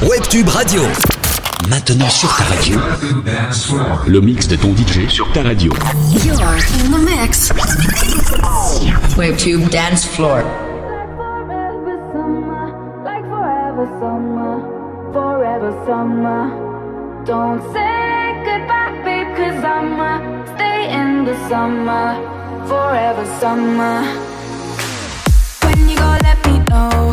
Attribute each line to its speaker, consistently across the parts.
Speaker 1: Webtube Radio. Maintenant sur ta radio.
Speaker 2: Le mix de ton DJ sur ta radio.
Speaker 3: You're in the mix.
Speaker 4: Webtube Dance Floor.
Speaker 5: Forever summer, like forever summer, forever summer. Don't say goodbye, babe, cause I'ma stay in the summer, forever summer. When you go, let me know?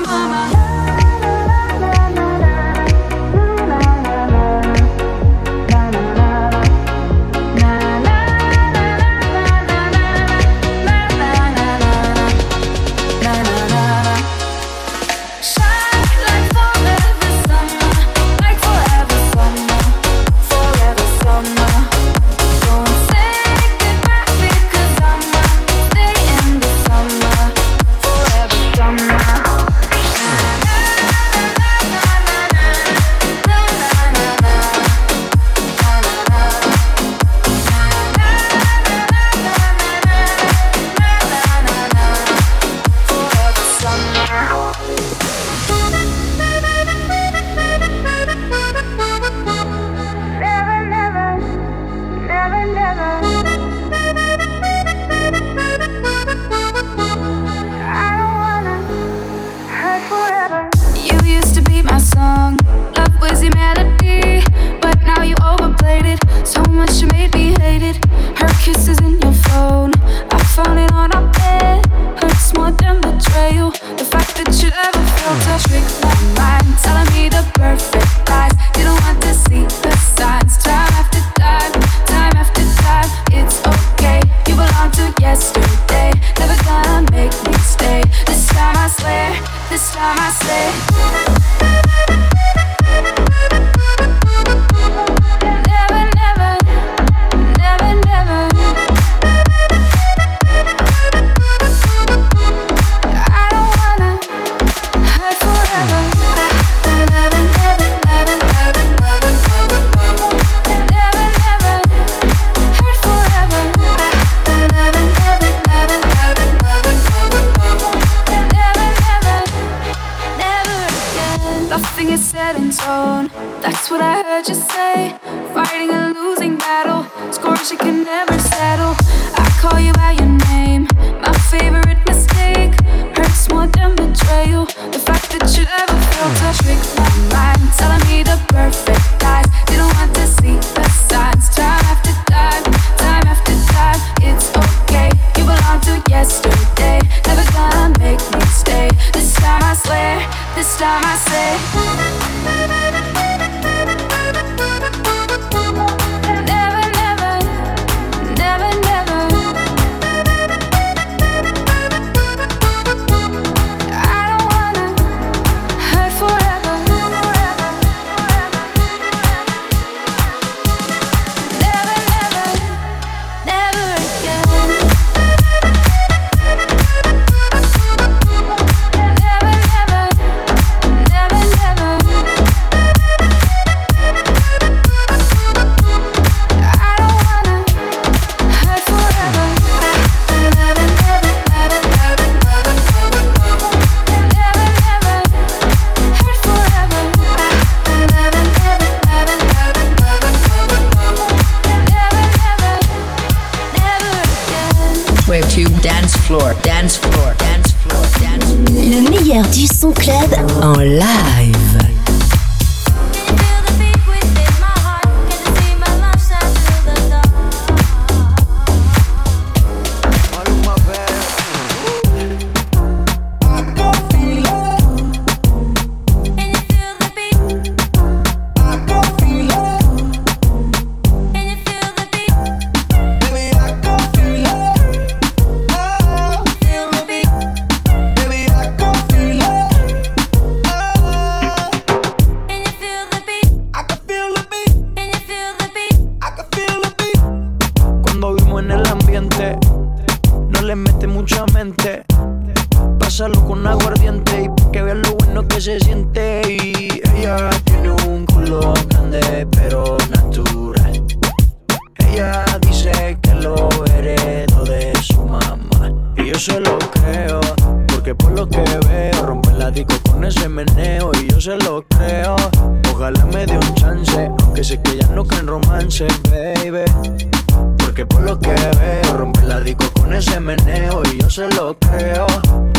Speaker 5: summer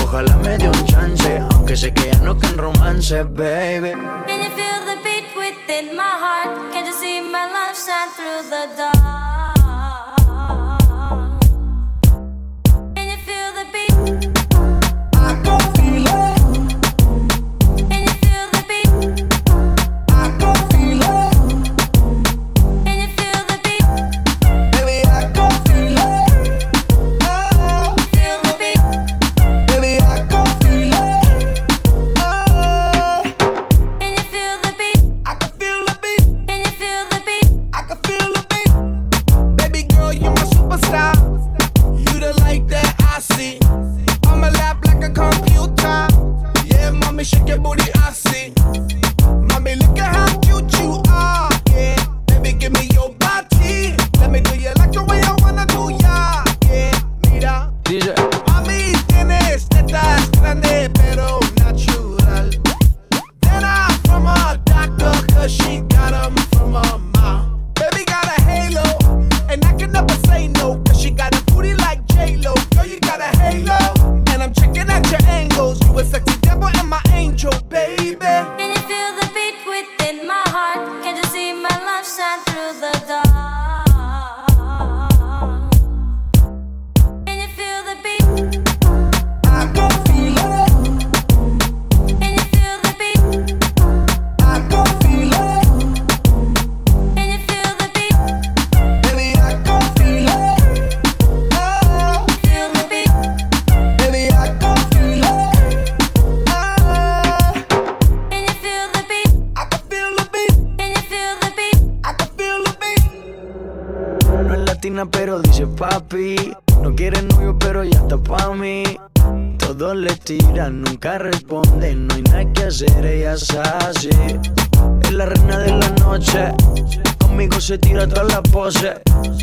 Speaker 5: Ojalá me dé un chance, aunque sé que ya no que en romance, baby. Can you feel the beat within my heart? Can you see my love shine through the dark? latina, pero dice papi. No quiere novio, pero ya está pa' mí. Todos le tiran, nunca responden. No hay nada que hacer, ella es así. Es la reina de la noche. Conmigo se tira todas las poses.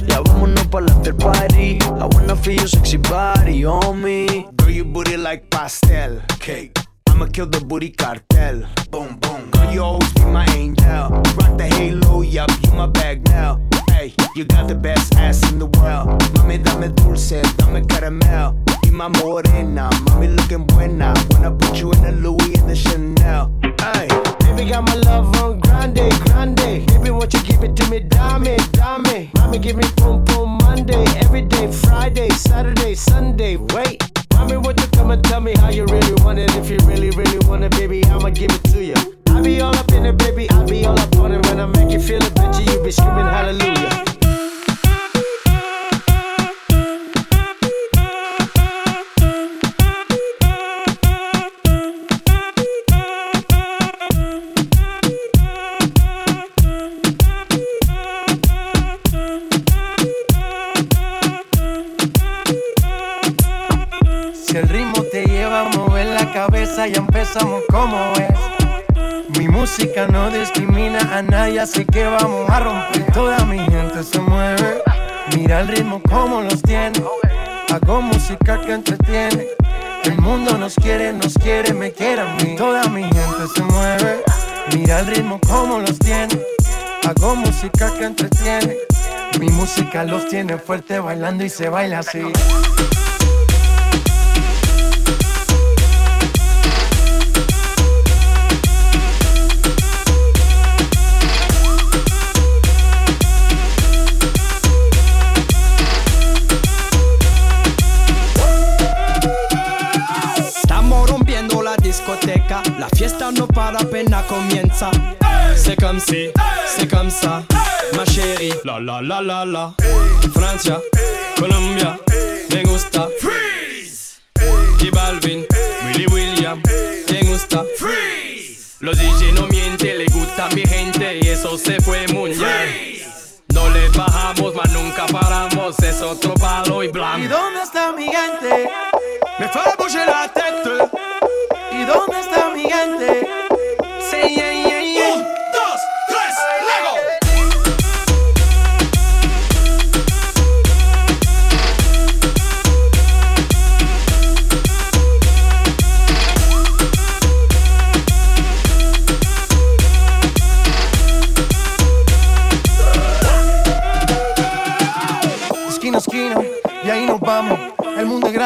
Speaker 5: Ya vámonos para el after party. I wanna feel your sexy body, homie. Girl, your booty like pastel cake. I'ma kill the booty cartel. Boom, boom. Girl, you always be my angel. Rock the halo, yup, you my bag now. Hey, you got the best ass in the world. Mami, dame dulce, dame caramel. You my morena, mami looking buena. When I put you in the Louis and the Chanel. Hey, baby got my love on grande, grande. Baby, won't you give it to me, dame, dame. Mommy, give me boom, boom Monday, every day, Friday, Saturday, Sunday. Wait. Mommy, won't you come and tell me how you really want it? If you really, really want it, baby, I'ma give it to you. I be all up in it, baby. I
Speaker 3: be que entretiene. Mi música
Speaker 6: los tiene fuerte bailando y se baila así. Estamos rompiendo La discoteca, la fiesta no para, pena comienza. Hey! C'est comme. La la la la. Francia, Colombia, me gusta. Freeze. Y Balvin, Willy William, me gusta. Freeze. Los DJ no mienten, le gusta mi gente y eso se fue muy bien. No le bajamos, mas nunca paramos, es otro palo y blanco.
Speaker 3: ¿Y dónde está mi gente?
Speaker 6: Me fue bouger la tête.
Speaker 3: ¿Y dónde está mi gente?
Speaker 6: Yeah, yeah.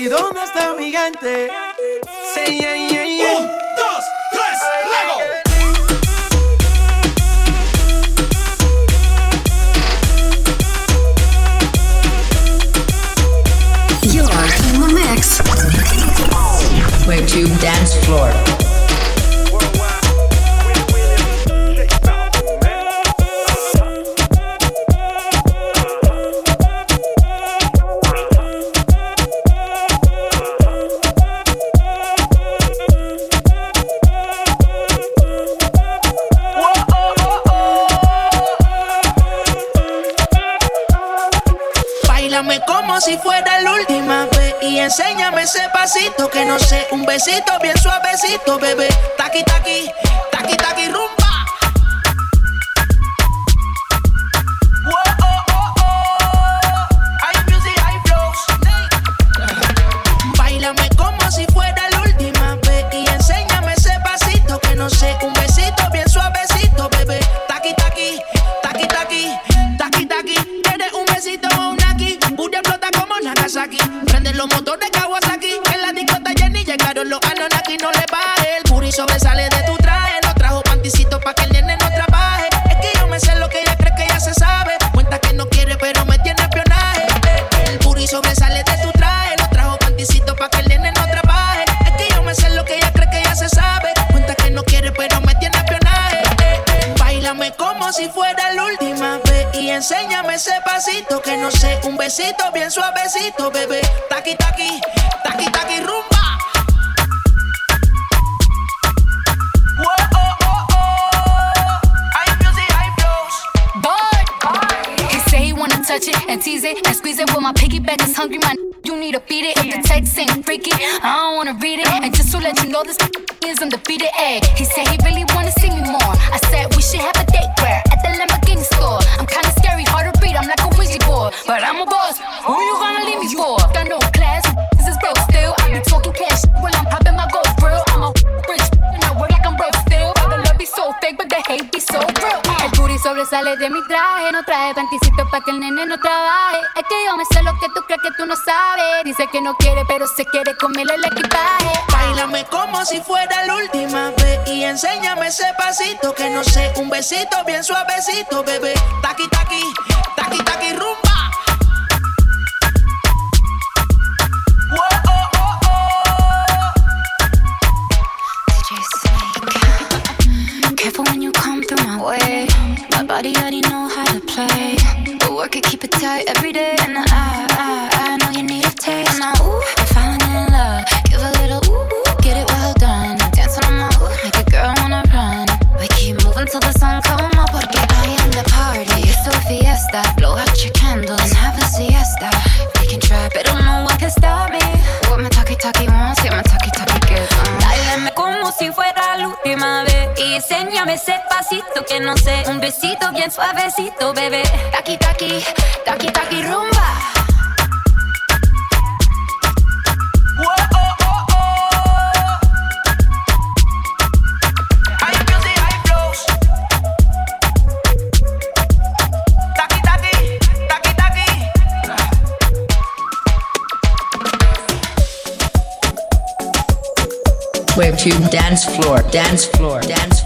Speaker 3: ¿Y dónde está mi gente?
Speaker 6: Say yeah, yeah, yeah. Un, dos, tres, Lego.
Speaker 2: You're in the mix.
Speaker 7: Webtube Dance Floor.
Speaker 8: Besito bien suavecito, bebé. Taqui taqui, taqui taqui rumba. Whoa, oh, bien panticito pa' que el nene no trabaje. Es que yo me sé lo que
Speaker 9: tú crees que tú no sabes. Dice que no quiere, pero se quiere comer el equipaje.
Speaker 8: Báilame como si fuera la última vez y enséñame ese pasito que no sé, un besito bien suavecito, bebé. Taqui taqui, taqui taqui rumba. Whoa, oh, oh, oh.
Speaker 9: DJ Snake. Careful when you come through my way. My body already know how to play. It, keep it tight every day. suavecito, bebé. Rumba. Wave to dance floor, dance floor, dance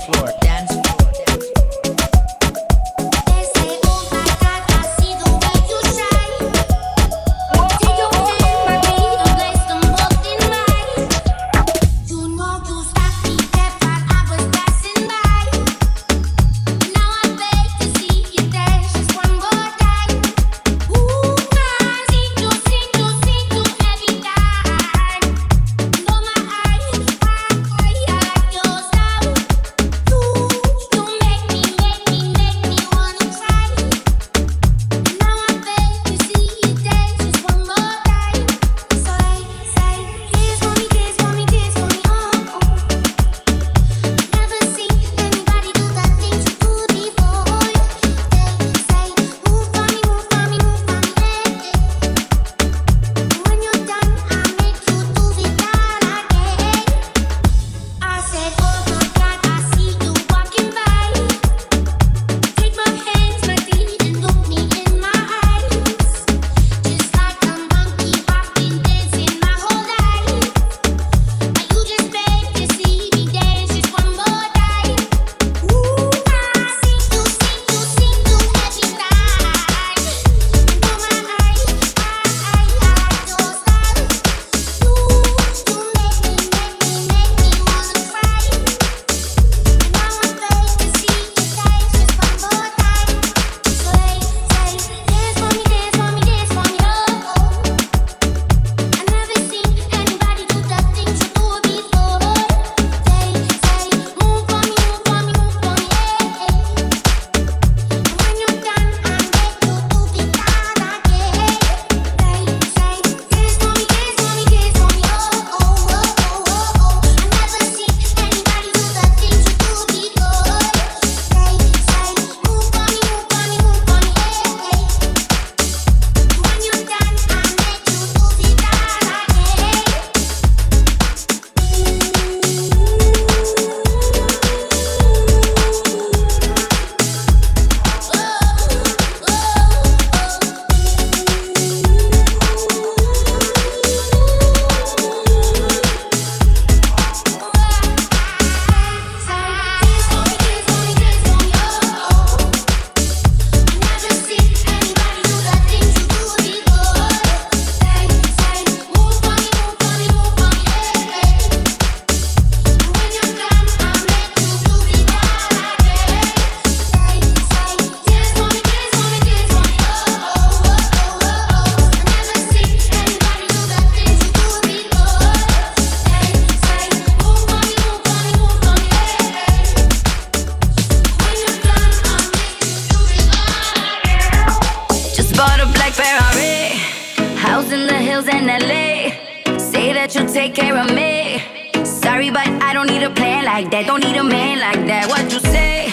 Speaker 9: deals in LA. Say that you'll take care of me. Sorry, but I don't need a plan like that. Don't need a man like that. What you say?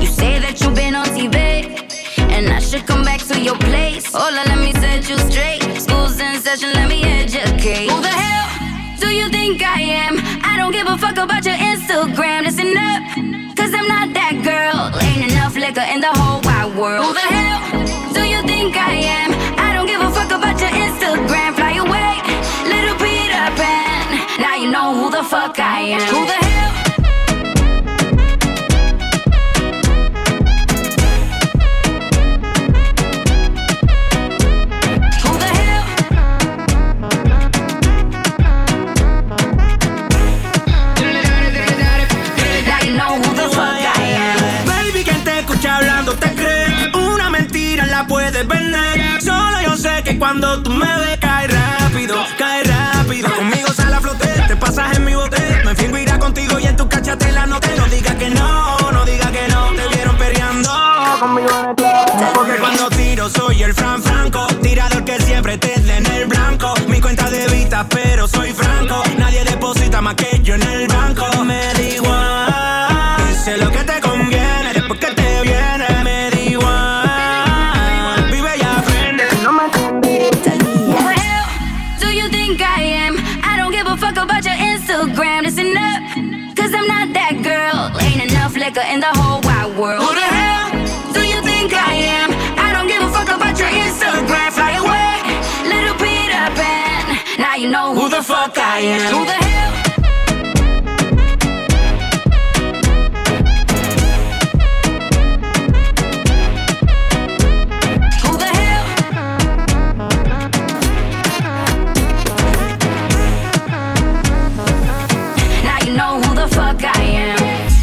Speaker 9: You say that you've been on TV. And I should come back to your place. Hola, let me set you straight. School's in session, let me educate. Who the hell do you think I am? I don't give a fuck about your Instagram. Listen up, cause I'm not that girl. Ain't enough liquor in the whole wide world. Who the hell? Baby, quien te escucha hablando, te cree. Una mentira la puedes vender. Solo yo sé que cuando
Speaker 8: tú me ves... no te no
Speaker 10: diga que no, no diga que no, te vieron peleando conmigo en el Porque cuando tiro soy el Fran Franco,
Speaker 8: tirador que siempre te den el blanco. Mi cuenta de
Speaker 10: vista, pero am. Who the hell? Who the hell? Now you
Speaker 8: know who the fuck I am.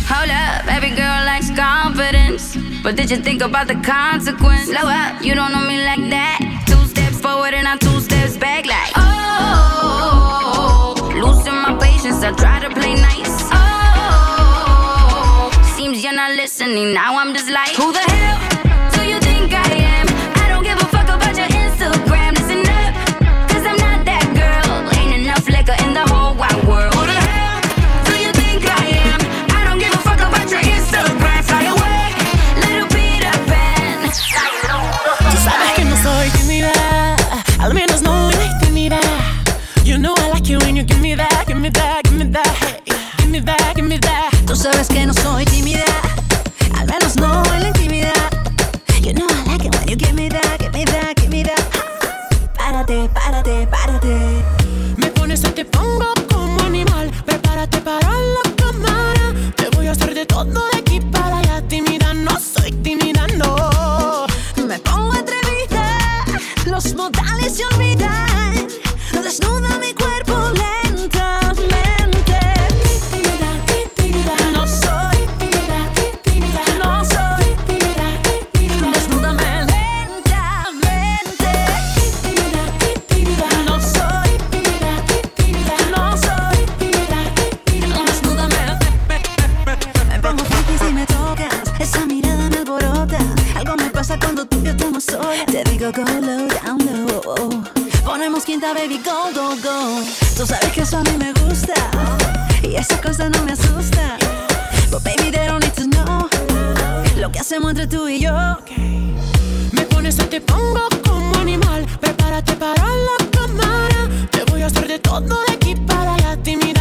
Speaker 8: Hold up, every girl
Speaker 10: likes confidence.
Speaker 8: But did you think about the consequence? Give me that,
Speaker 10: give me that, give me that, hey. Give me that, give me that. Tú sabes que Hello, down low. Ponemos quinta, baby, go, go, go. Tú sabes que eso a mí me gusta. Y esa cosa no me asusta. But baby, they don't need to know. Lo que hacemos entre tú y yo.
Speaker 8: Me pones o te pongo como animal. Prepárate para la cámara. Te voy a hacer de todo de aquí para la
Speaker 11: timidez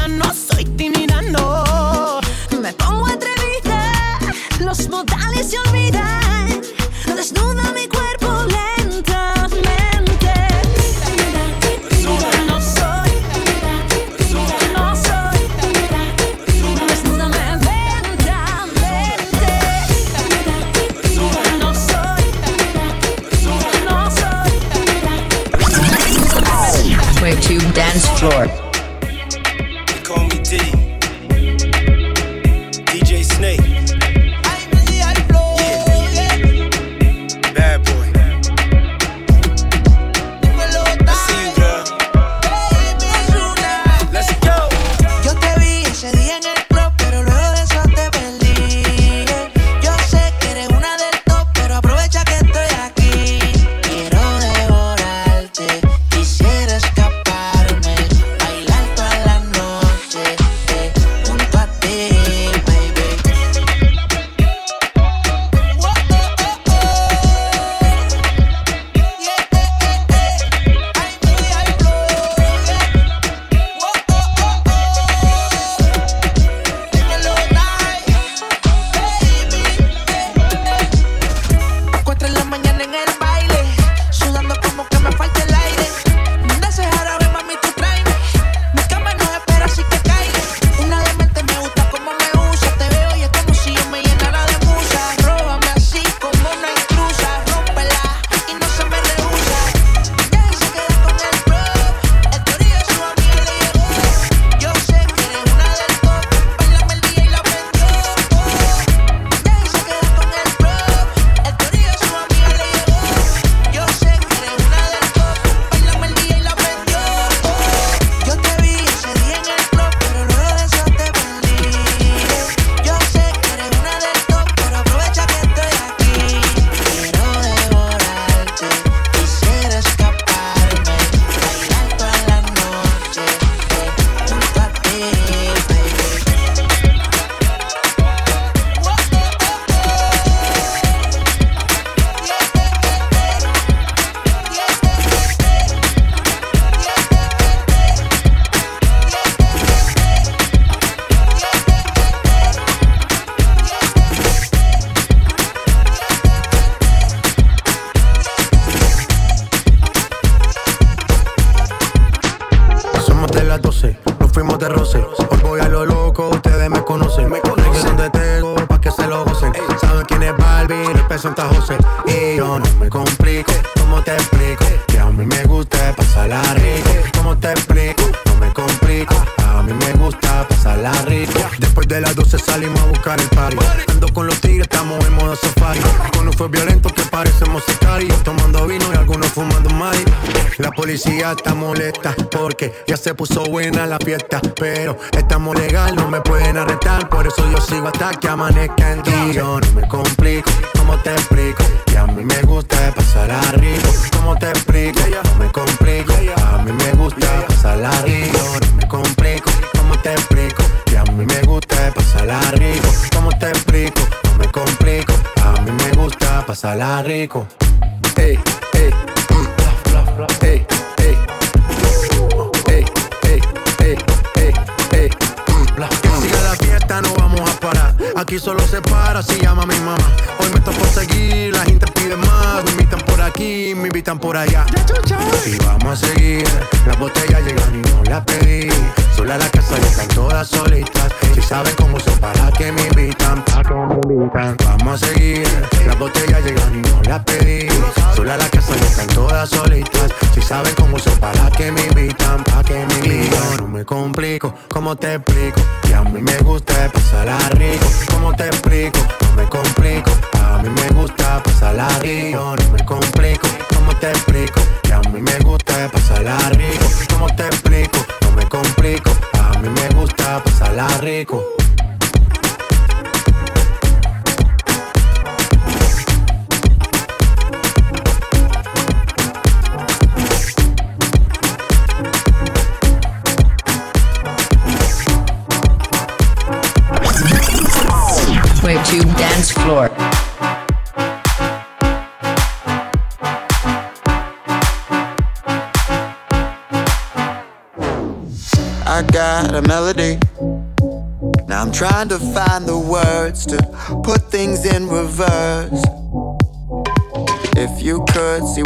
Speaker 11: policía está molesta porque ya se puso buena la fiesta. Pero estamos legal, no me pueden arrestar. Por eso yo sigo hasta que amanezca en ti. Yo no me complico, ¿cómo te explico? Y a mí me gusta pasarla rico. ¿Cómo te explico? No me complico. A mí me gusta pasarla rico. No me complico. ¿Cómo te explico? Y a mí me gusta pasarla rico. ¿Cómo te explico? No me complico. A mí me gusta pasarla rico. Ey, Aquí solo se para si llama mi mamá. Hoy me toca seguir, la gente pide más. Me invitan por aquí, me invitan por allá. Y vamos a seguir. Las botellas llegan y no las pedí. Sola la casa y están todas solitas. Si saben cómo son, para que me invitan, para que me invitan. Vamos a seguir. Las botellas llegan y no las pedí. Sola la casa y están todas solitas. Si saben cómo son, para que me invitan, para que me invitan. No me complico, ¿cómo te explico? Y a mí me gusta pasarla rico. ¿Cómo te explico? No me complico. A mí me gusta pasarla rico. No me complico, ¿cómo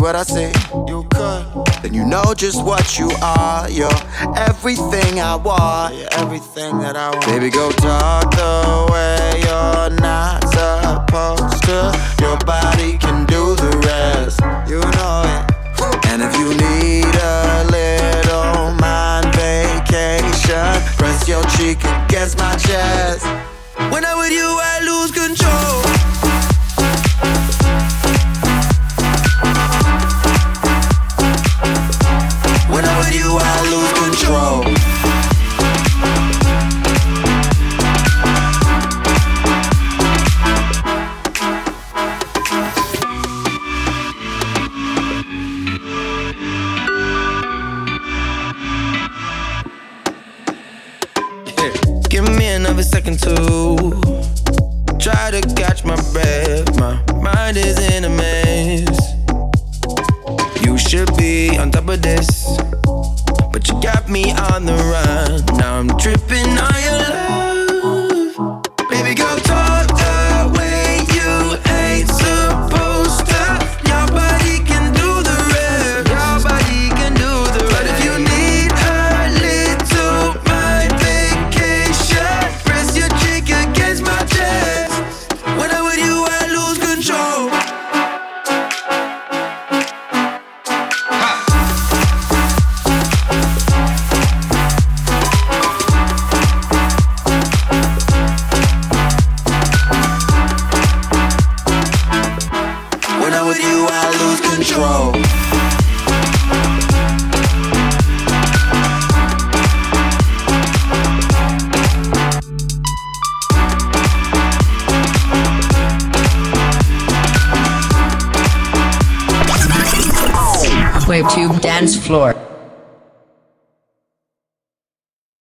Speaker 12: what I see, you could. Then you know just what you are. You're everything I want. You're everything that I want. Baby, go talk the way you're not supposed to. Your body can do the rest. You know it. And if you need a little mind vacation, press your cheek against my chest. When I'm with you, I lose control.